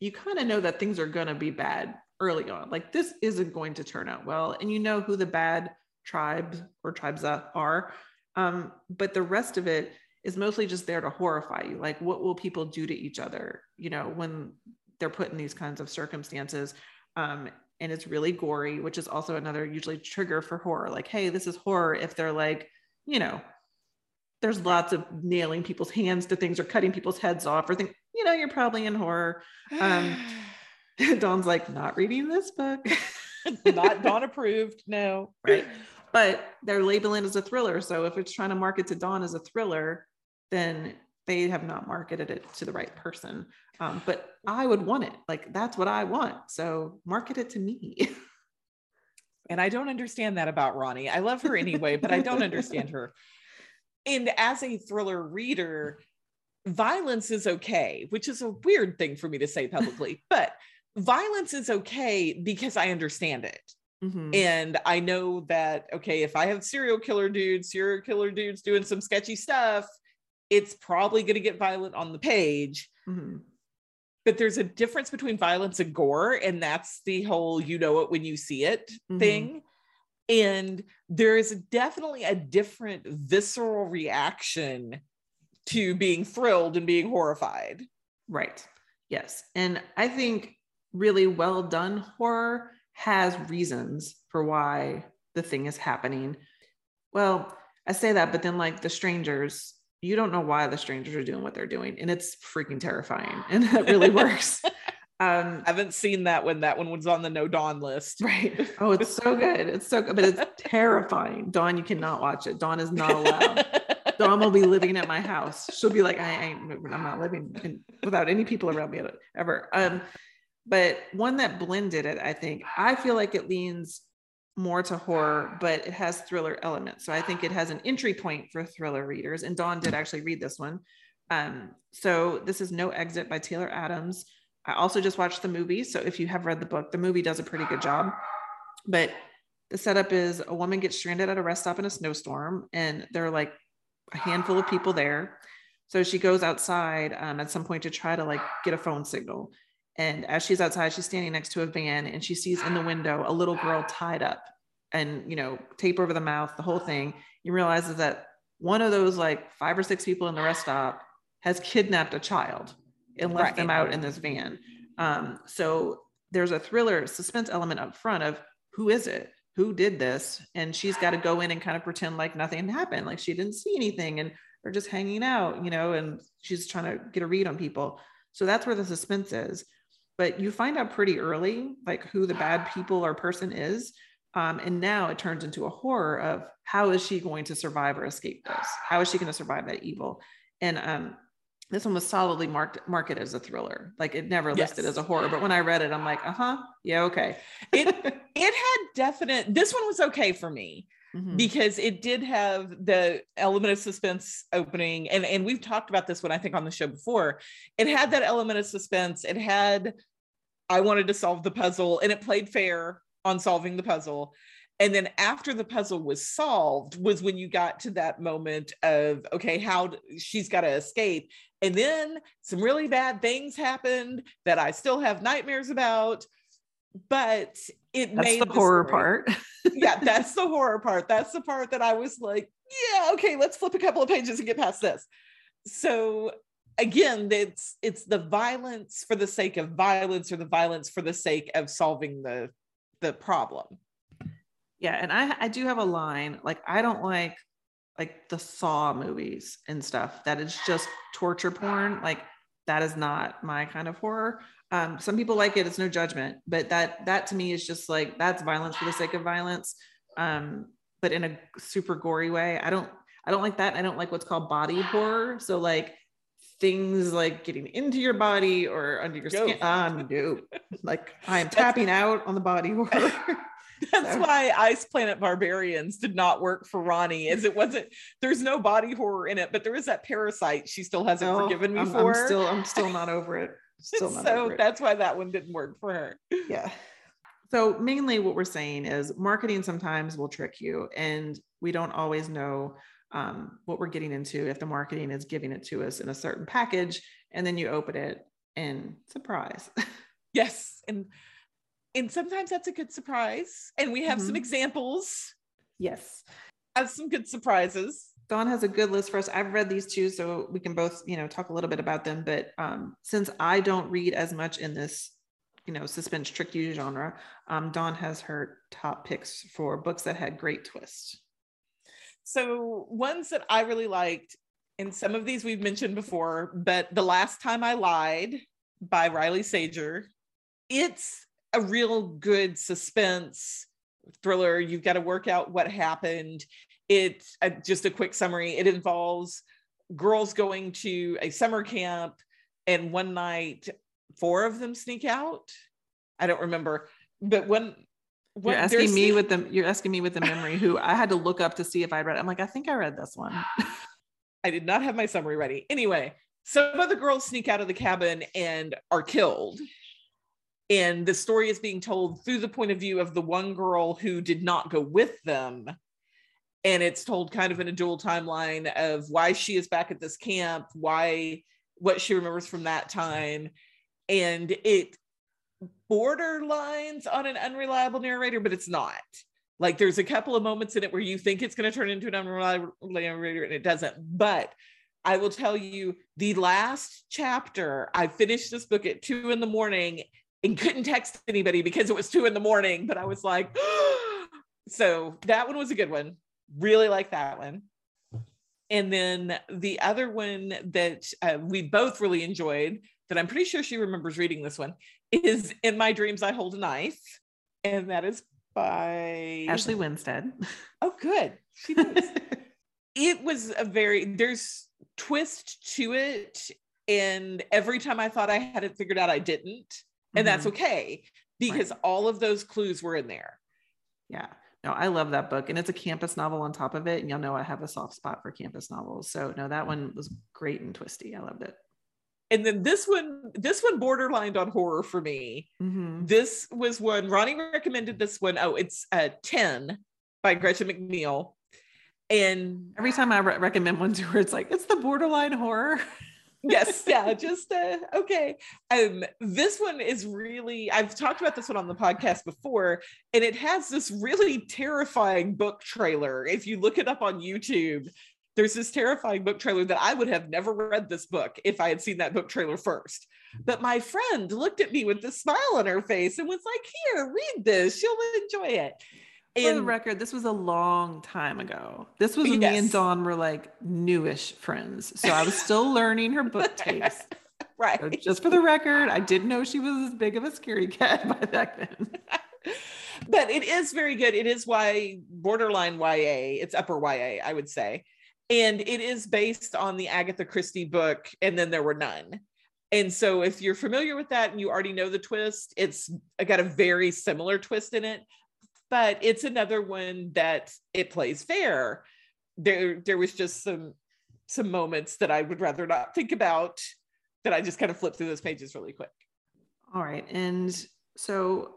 [SPEAKER 1] you kind of know that things are going to be bad early on. Like this isn't going to turn out well. And you know who the bad tribes or tribes are. Um, but the rest of it is mostly just there to horrify you. Like, what will people do to each other, you know, when they're put in these kinds of circumstances? Um, and it's really gory, which is also another usually trigger for horror. Like, hey, this is horror if they're like, you know, there's lots of nailing people's hands to things or cutting people's heads off or think, you know, you're probably in horror. Um, Dawn's like, not reading this book.
[SPEAKER 2] not Dawn approved. No.
[SPEAKER 1] Right. But they're labeling it as a thriller. So if it's trying to market to Dawn as a thriller, then they have not marketed it to the right person. Um, but I would want it. Like that's what I want. So market it to me.
[SPEAKER 2] and I don't understand that about Roni. I love her anyway, but I don't understand her. And as a thriller reader, violence is okay, which is a weird thing for me to say publicly, but violence is okay because I understand it. Mm-hmm. And I know that, okay, if I have serial killer dudes, serial killer dudes doing some sketchy stuff, it's probably going to get violent on the page. Mm-hmm. But there's a difference between violence and gore. And that's the whole you know it when you see it mm-hmm. thing. And there is definitely a different visceral reaction to being thrilled and being horrified.
[SPEAKER 1] Right. Yes. And I think really well done horror has reasons for why the thing is happening. Well, I say that, but then like the strangers, you don't know why the strangers are doing what they're doing, and it's freaking terrifying, and that really works.
[SPEAKER 2] Um, I haven't seen that when that one was on the no Dawn list.
[SPEAKER 1] Right. Oh, it's so good. It's so good, but it's terrifying. Dawn, you cannot watch it. Dawn is not allowed. Dawn will be living at my house. She'll be like, I ain't, I'm not living in, without any people around me ever. Um, but one that blended it, I think. I feel like it leans more to horror, but it has thriller elements. So I think it has an entry point for thriller readers. And Dawn did actually read this one. Um, so this is No Exit by Taylor Adams. I also just watched the movie. So if you have read the book, the movie does a pretty good job. But the setup is a woman gets stranded at a rest stop in a snowstorm, and there are like a handful of people there. So she goes outside um, at some point to try to like get a phone signal. And as she's outside, she's standing next to a van and she sees in the window a little girl tied up and, you know, tape over the mouth, the whole thing. You realize that one of those like five or six people in the rest stop has kidnapped a child and left right. them out in this van. Um, so there's a thriller suspense element up front of who is it? Who did this? And she's got to go in and kind of pretend like nothing happened, like she didn't see anything and they're just hanging out, you know, and she's trying to get a read on people. So that's where the suspense is but you find out pretty early like who the bad people or person is um, and now it turns into a horror of how is she going to survive or escape this? How is she going to survive that evil? And um, this one was solidly marked marketed as a thriller like it never yes. listed as a horror but when i read it i'm like uh-huh yeah okay.
[SPEAKER 2] It it had definite this one was okay for me mm-hmm. because it did have the element of suspense opening and and we've talked about this one i think on the show before. It had that element of suspense. It had i wanted to solve the puzzle and it played fair on solving the puzzle. And then after the puzzle was solved was when you got to that moment of okay how she's got to escape. And then some really bad things happened that i still have nightmares about but it
[SPEAKER 1] that's
[SPEAKER 2] made
[SPEAKER 1] the, the horror story. part.
[SPEAKER 2] yeah, that's the horror part. That's the part that I was like, yeah, okay, let's flip a couple of pages and get past this. So again, it's it's the violence for the sake of violence or the violence for the sake of solving the the problem.
[SPEAKER 1] Yeah, and I I do have a line like I don't like like the Saw movies and stuff that is just torture porn. Like that is not my kind of horror. Um, some people like it; it's no judgment, but that that to me is just like that's violence for the sake of violence, um, but in a super gory way. I don't I don't like that. I don't like what's called body horror. So like things like getting into your body or under your skin. Um, no, like I am tapping out on the body horror.
[SPEAKER 2] That's so. why Ice Planet Barbarians did not work for Roni, as it wasn't. There's no body horror in it, but there is that parasite she still hasn't oh, forgiven me
[SPEAKER 1] I'm,
[SPEAKER 2] for.
[SPEAKER 1] I'm still, I'm still not over it.
[SPEAKER 2] So that's why that one didn't work for her.
[SPEAKER 1] Yeah. So mainly, what we're saying is marketing sometimes will trick you, and we don't always know um, what we're getting into if the marketing is giving it to us in a certain package, and then you open it and surprise.
[SPEAKER 2] yes, and and sometimes that's a good surprise. And we have some
[SPEAKER 1] Mhm.
[SPEAKER 2] examples
[SPEAKER 1] Yes.
[SPEAKER 2] of some good surprises.
[SPEAKER 1] Dawn has a good list for us. I've read these two, so we can both, you know, talk a little bit about them. But um, since I don't read as much in this, you know, suspense trick you genre, um, Dawn has her top picks for books that had great twists.
[SPEAKER 2] So ones that I really liked, and some of these we've mentioned before, but The Last Time I Lied by Riley Sager, it's a real good suspense thriller. You've got to work out what happened. It's uh, just a quick summary. It involves girls going to a summer camp, and one night, four of them sneak out. I don't remember, but when
[SPEAKER 1] You're asking me with the you're asking me with the memory who I had to look up to see if I read. I'm like, I think I read this one.
[SPEAKER 2] I did not have my summary ready. Anyway, some of the girls sneak out of the cabin and are killed. And the story is being told through the point of view of the one girl who did not go with them. And it's told kind of in a dual timeline of why she is back at this camp, why, what she remembers from that time. And it borderlines on an unreliable narrator, but it's not. Like there's a couple of moments in it where you think it's going to turn into an unreliable narrator and it doesn't. But I will tell you the last chapter, I finished this book at two in the morning and couldn't text anybody because it was two in the morning. But I was like, so that one was a good one. Really like that one. And then the other one that uh, we both really enjoyed, that I'm pretty sure she remembers reading this one, is In My Dreams I Hold a Knife. And that is by
[SPEAKER 1] Ashley Winstead.
[SPEAKER 2] Oh, good. She knows. it was a very, there's twist to it. And every time I thought I had it figured out, I didn't. And that's
[SPEAKER 1] Mhm.
[SPEAKER 2] okay because all of those clues were in there.
[SPEAKER 1] Yeah. No, I love that book. And it's a campus novel on top of it. And y'all know I have a soft spot for campus novels. So no, that one was great and twisty. I loved it.
[SPEAKER 2] And then this one, this one borderlined on horror for me.
[SPEAKER 1] Mhm.
[SPEAKER 2] This was one Roni recommended this one. Oh, it's uh 10 by Gretchen McNeil. And
[SPEAKER 1] Every time I re- recommend one to her, it's like, it's the borderline horror.
[SPEAKER 2] yes, yeah, just uh, okay. Um, this one is really, I've talked about this one on the podcast before, and it has this really terrifying book trailer. If you look it up on YouTube, there's this terrifying book trailer that I would have never read this book if I had seen that book trailer first. But my friend looked at me with this smile on her face and was like, Here, read this. You'll enjoy it.
[SPEAKER 1] For the record, this was a long time ago. This was when me and
[SPEAKER 2] Yes.
[SPEAKER 1] Dawn were like newish friends. So I was still learning her book taste. So
[SPEAKER 2] right.
[SPEAKER 1] just for the record, I didn't know she was as big of a scary cat by back then.
[SPEAKER 2] but it is very good. It is why borderline YA. It's upper YA, I would say, and it is based on the Agatha Christie book, and then there were none. And so, if you're familiar with that and you already know the twist, it's got a very similar twist in it, but it's another one that it plays fair. There, there was just some some moments that I would rather not think about. That I just kind of flipped through those pages really quick.
[SPEAKER 1] All right. And so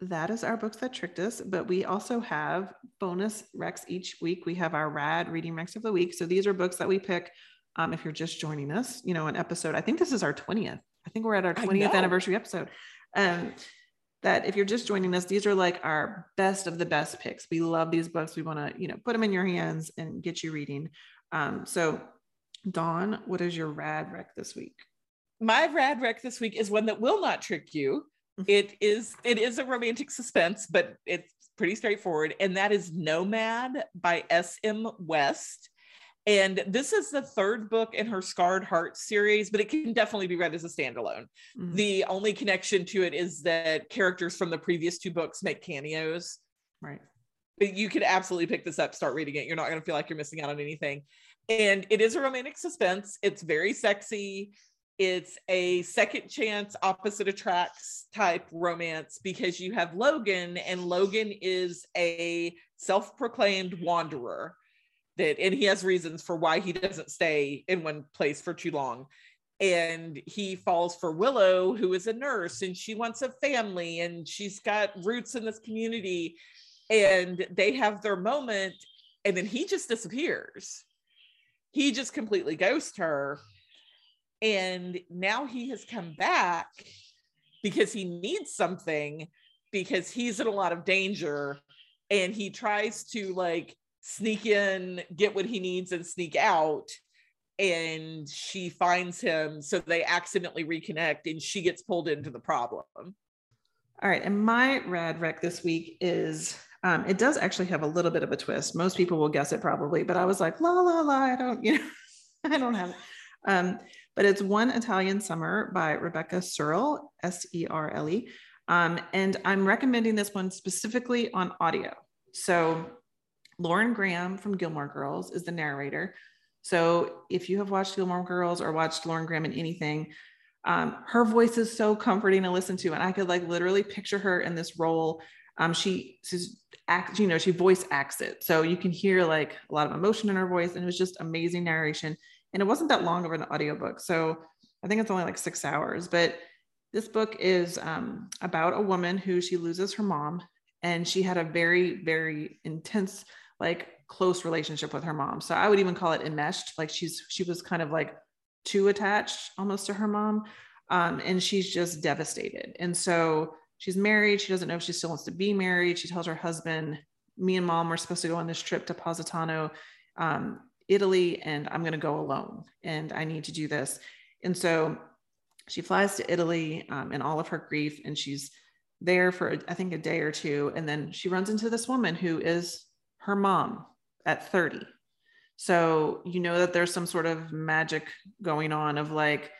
[SPEAKER 1] that is our books that tricked us, but we also have bonus recs each week. We have our rad reading recs of the week. So these are books that we pick um, if you're just joining us, you know, an episode. I think this is our 20th. I think we're at our 20th anniversary episode. Um, that if you're just joining us, these are like our best of the best picks. We love these books. We want to, you know, put them in your hands and get you reading. Um, so Dawn, what is your rad rec this week?
[SPEAKER 2] my rad rec this week is one that will not trick you. It is it is a romantic suspense, but it's pretty straightforward, and that is Nomad by S.M. West. And this is the third book in her Scarred Heart series, but it can definitely be read as a standalone.
[SPEAKER 1] Mhm.
[SPEAKER 2] The only connection to it is that characters from the previous two books make cameos.
[SPEAKER 1] right.
[SPEAKER 2] But you could absolutely pick this up, start reading it. You're not going to feel like you're missing out on anything. And it is a romantic suspense. It's very sexy. It's a second chance, opposite attracts type romance because you have Logan, and Logan is a self proclaimed wanderer. That, and he has reasons for why he doesn't stay in one place for too long. And he falls for Willow, who is a nurse, and she wants a family, and she's got roots in this community. And they have their moment, and then he just disappears. He just completely ghosts her. And now he has come back because he needs something, because he's in a lot of danger and he tries to like sneak in, get what he needs, and sneak out. And she finds him. So they accidentally reconnect and she gets pulled into the problem.
[SPEAKER 1] All right. And my rad rec this week is um, it does actually have a little bit of a twist. Most people will guess it probably, but I was like, la, la, la, I don't, you know, I don't have it. Um, but it's One Italian Summer by Rebecca Serle, S E R L E. Um, and I'm recommending this one specifically on audio. So Lauren Graham from Gilmore Girls is the narrator. So if you have watched Gilmore Girls or watched Lauren Graham in anything, um, her voice is so comforting to listen to, and I could like literally picture her in this role. Um, she she's act, you know, she voice acts it, so you can hear like a lot of emotion in her voice, and it was just amazing narration. And it wasn't that long of an audiobook, so I think it's only like six hours. But this book is um, about a woman who she loses her mom, and she had a very very intense like close relationship with her mom. So I would even call it enmeshed. Like she's she was kind of like too attached almost to her mom. Um, and she's just devastated. And so she's married. She doesn't know if she still wants to be married. She tells her husband, Me and mom were supposed to go on this trip to Positano, um, Italy, and I'm going to go alone. And I need to do this. And so she flies to Italy um, in all of her grief. And she's there for, I think, a day or two. And then she runs into this woman who is her mom at 30. So you know that there's some sort of magic going on of like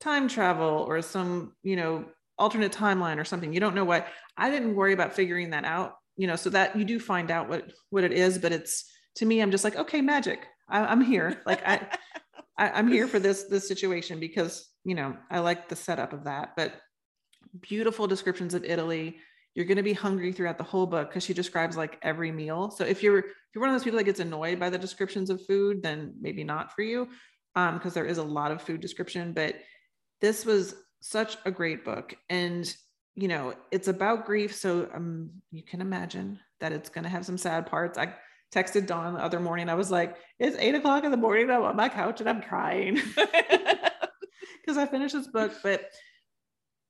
[SPEAKER 1] time travel or some, you know, alternate timeline or something. You don't know what. I didn't worry about figuring that out, you know, so that you do find out what what it is, but it's to me, I'm just like, okay, magic. I, am here. Like I, I I'm here for this this situation because you know I like the setup of that. But beautiful descriptions of Italy you're going to be hungry throughout the whole book because she describes like every meal. So if you're if you're one of those people that gets annoyed by the descriptions of food, then maybe not for you, because um, there is a lot of food description. But this was such a great book, and you know it's about grief, so um, you can imagine that it's going to have some sad parts. I texted Dawn the other morning. I was like, "It's eight o'clock in the morning. I'm on my couch and I'm crying." because I finished this book, but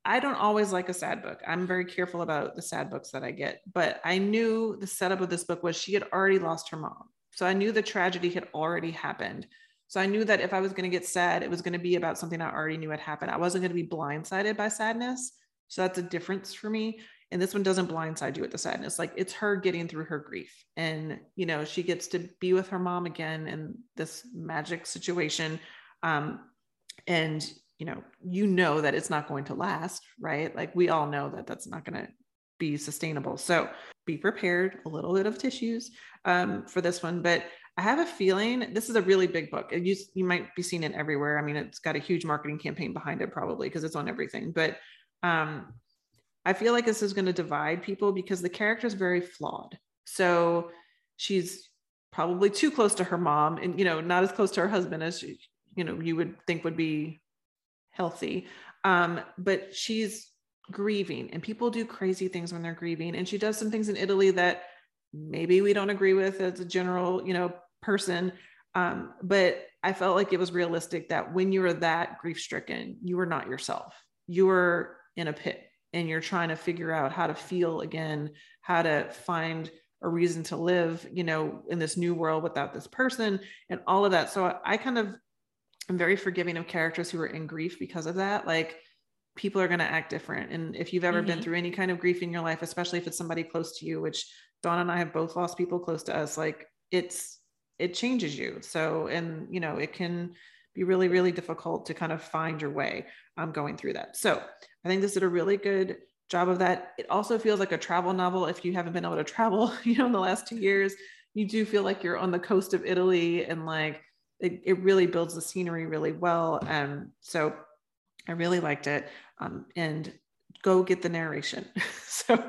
[SPEAKER 1] I don't always like a sad book. I'm very careful about the sad books that I get, but I knew the setup of this book was she had already lost her mom. So I knew the tragedy had already happened. So I knew that if I was going to get sad, it was going to be about something I already knew had happened. I wasn't going to be blindsided by sadness. So that's a difference for me. And this one doesn't blindside you with the sadness. Like it's her getting through her grief. And, you know, she gets to be with her mom again in this magic situation. Um, and you know you know that it's not going to last right? Like we all know that that's not going to be sustainable. So be prepared a little bit of tissues um, for this one. But i have a feeling this is a really big book. You, you might be seeing it everywhere. I mean it's got a huge marketing campaign behind it probably because it's on everything. But um, i feel like this is going to divide people because the character is very flawed. So she's probably too close to her mom and you know not as close to her husband as she, you know you would think would be healthy. Um, but she's grieving, and people do crazy things when they're grieving. And she does some things in Italy that maybe we don't agree with as a general, you know, person. Um, but I felt like it was realistic that when you were that grief stricken, you were not yourself. You are in a pit and you're trying to figure out how to feel again, how to find a reason to live, you know, in this new world without this person and all of that. So I kind of I'm very forgiving of characters who are in grief because of that. Like people are going to act different. And if you've ever mm-hmm. been through any kind of grief in your life, especially if it's somebody close to you, which Dawn and I have both lost people close to us, like it's, it changes you. So, and you know, it can be really, really difficult to kind of find your way um, going through that. So I think this did a really good job of that. It also feels like a travel novel. If you haven't been able to travel, you know, in the last two years, you do feel like you're on the coast of Italy and like it, it really builds the scenery really well. Um, so I really liked it. Um, and go get the narration. so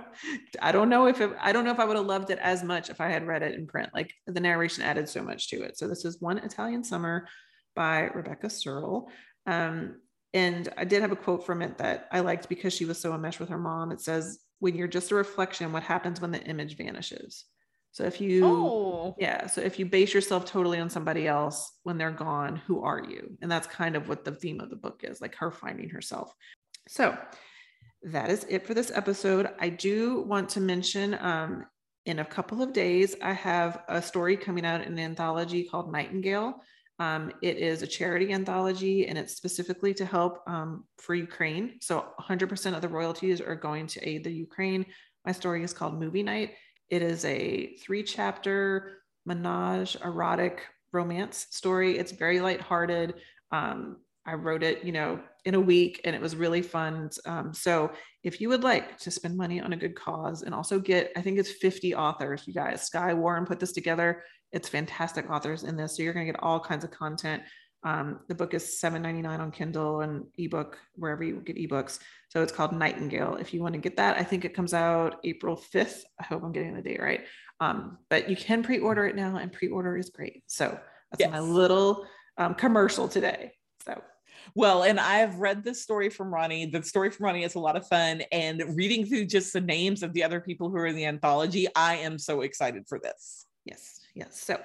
[SPEAKER 1] I don't know if it, I don't know if I would have loved it as much if I had read it in print. Like the narration added so much to it. So this is One Italian Summer by Rebecca Serle. Um, and I did have a quote from it that I liked because she was so enmeshed with her mom. It says, "When you're just a reflection, what happens when the image vanishes?" So if you, oh. yeah, so if you base yourself totally on somebody else when they're gone, who are you? And that's kind of what the theme of the book is like her finding herself. So that is it for this episode. I do want to mention um, in a couple of days, I have a story coming out in an anthology called Nightingale. Um, it is a charity anthology and it's specifically to help um, for Ukraine. So 100% of the royalties are going to aid the Ukraine. My story is called Movie Night. It is a three chapter menage erotic romance story. It's very lighthearted. Um, I wrote it, you know, in a week and it was really fun. Um, so if you would like to spend money on a good cause and also get, I think it's 50 authors, you guys, Skye Warren put this together. It's fantastic authors in this. So you're going to get all kinds of content. Um, the book is $7.99 on Kindle and ebook wherever you get ebooks. So it's called Nightingale. If you want to get that, I think it comes out April 5th. I hope I'm getting the date right. Um, but you can pre-order it now, and pre-order is great. So that's yes. my little um, commercial today. So
[SPEAKER 2] well, and I've read this story from Roni. The story from Roni is a lot of fun. And reading through just the names of the other people who are in the anthology, I am so excited for this.
[SPEAKER 1] Yes, yes. So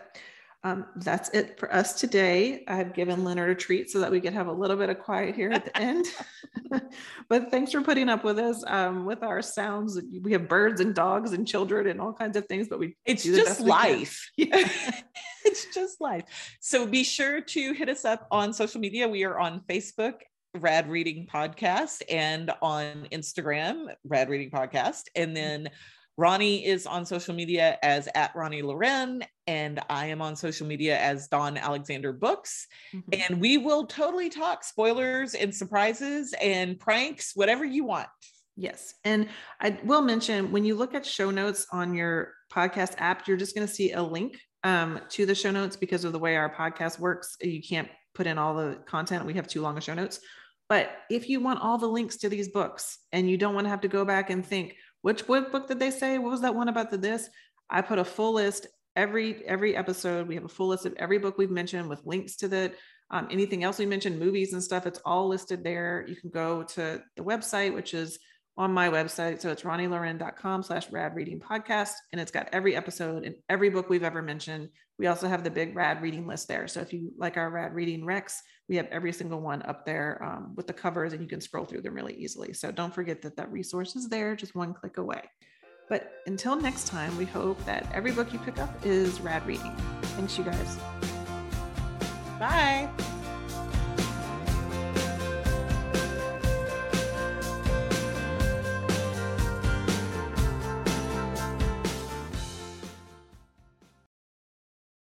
[SPEAKER 1] um, that's it for us today. I've given Leonard a treat so that we could have a little bit of quiet here at the end. but thanks for putting up with us um, with our sounds. We have birds and dogs and children and all kinds of things, but we
[SPEAKER 2] it's just life. it's just life. So be sure to hit us up on social media. We are on Facebook Rad Reading Podcast and on Instagram, Rad Reading Podcast. And then Roni is on social media as at Roni Loren, and I am on social media as Dawn Alexander Books. Mm-hmm. And we will totally talk spoilers and surprises and pranks, whatever you want.
[SPEAKER 1] Yes. And I will mention when you look at show notes on your podcast app, you're just going to see a link um, to the show notes because of the way our podcast works. You can't put in all the content, we have too long of show notes. But if you want all the links to these books and you don't want to have to go back and think, which what book did they say? What was that one about the this? I put a full list every every episode. We have a full list of every book we've mentioned with links to that. Um, anything else we mentioned, movies and stuff, it's all listed there. You can go to the website, which is on my website. So it's roniloren.com slash rad reading podcast. And it's got every episode and every book we've ever mentioned. We also have the big rad reading list there. So if you like our rad reading recs, we have every single one up there um, with the covers and you can scroll through them really easily. So don't forget that that resource is there, just one click away. But until next time, we hope that every book you pick up is rad reading. Thanks, you guys.
[SPEAKER 2] Bye.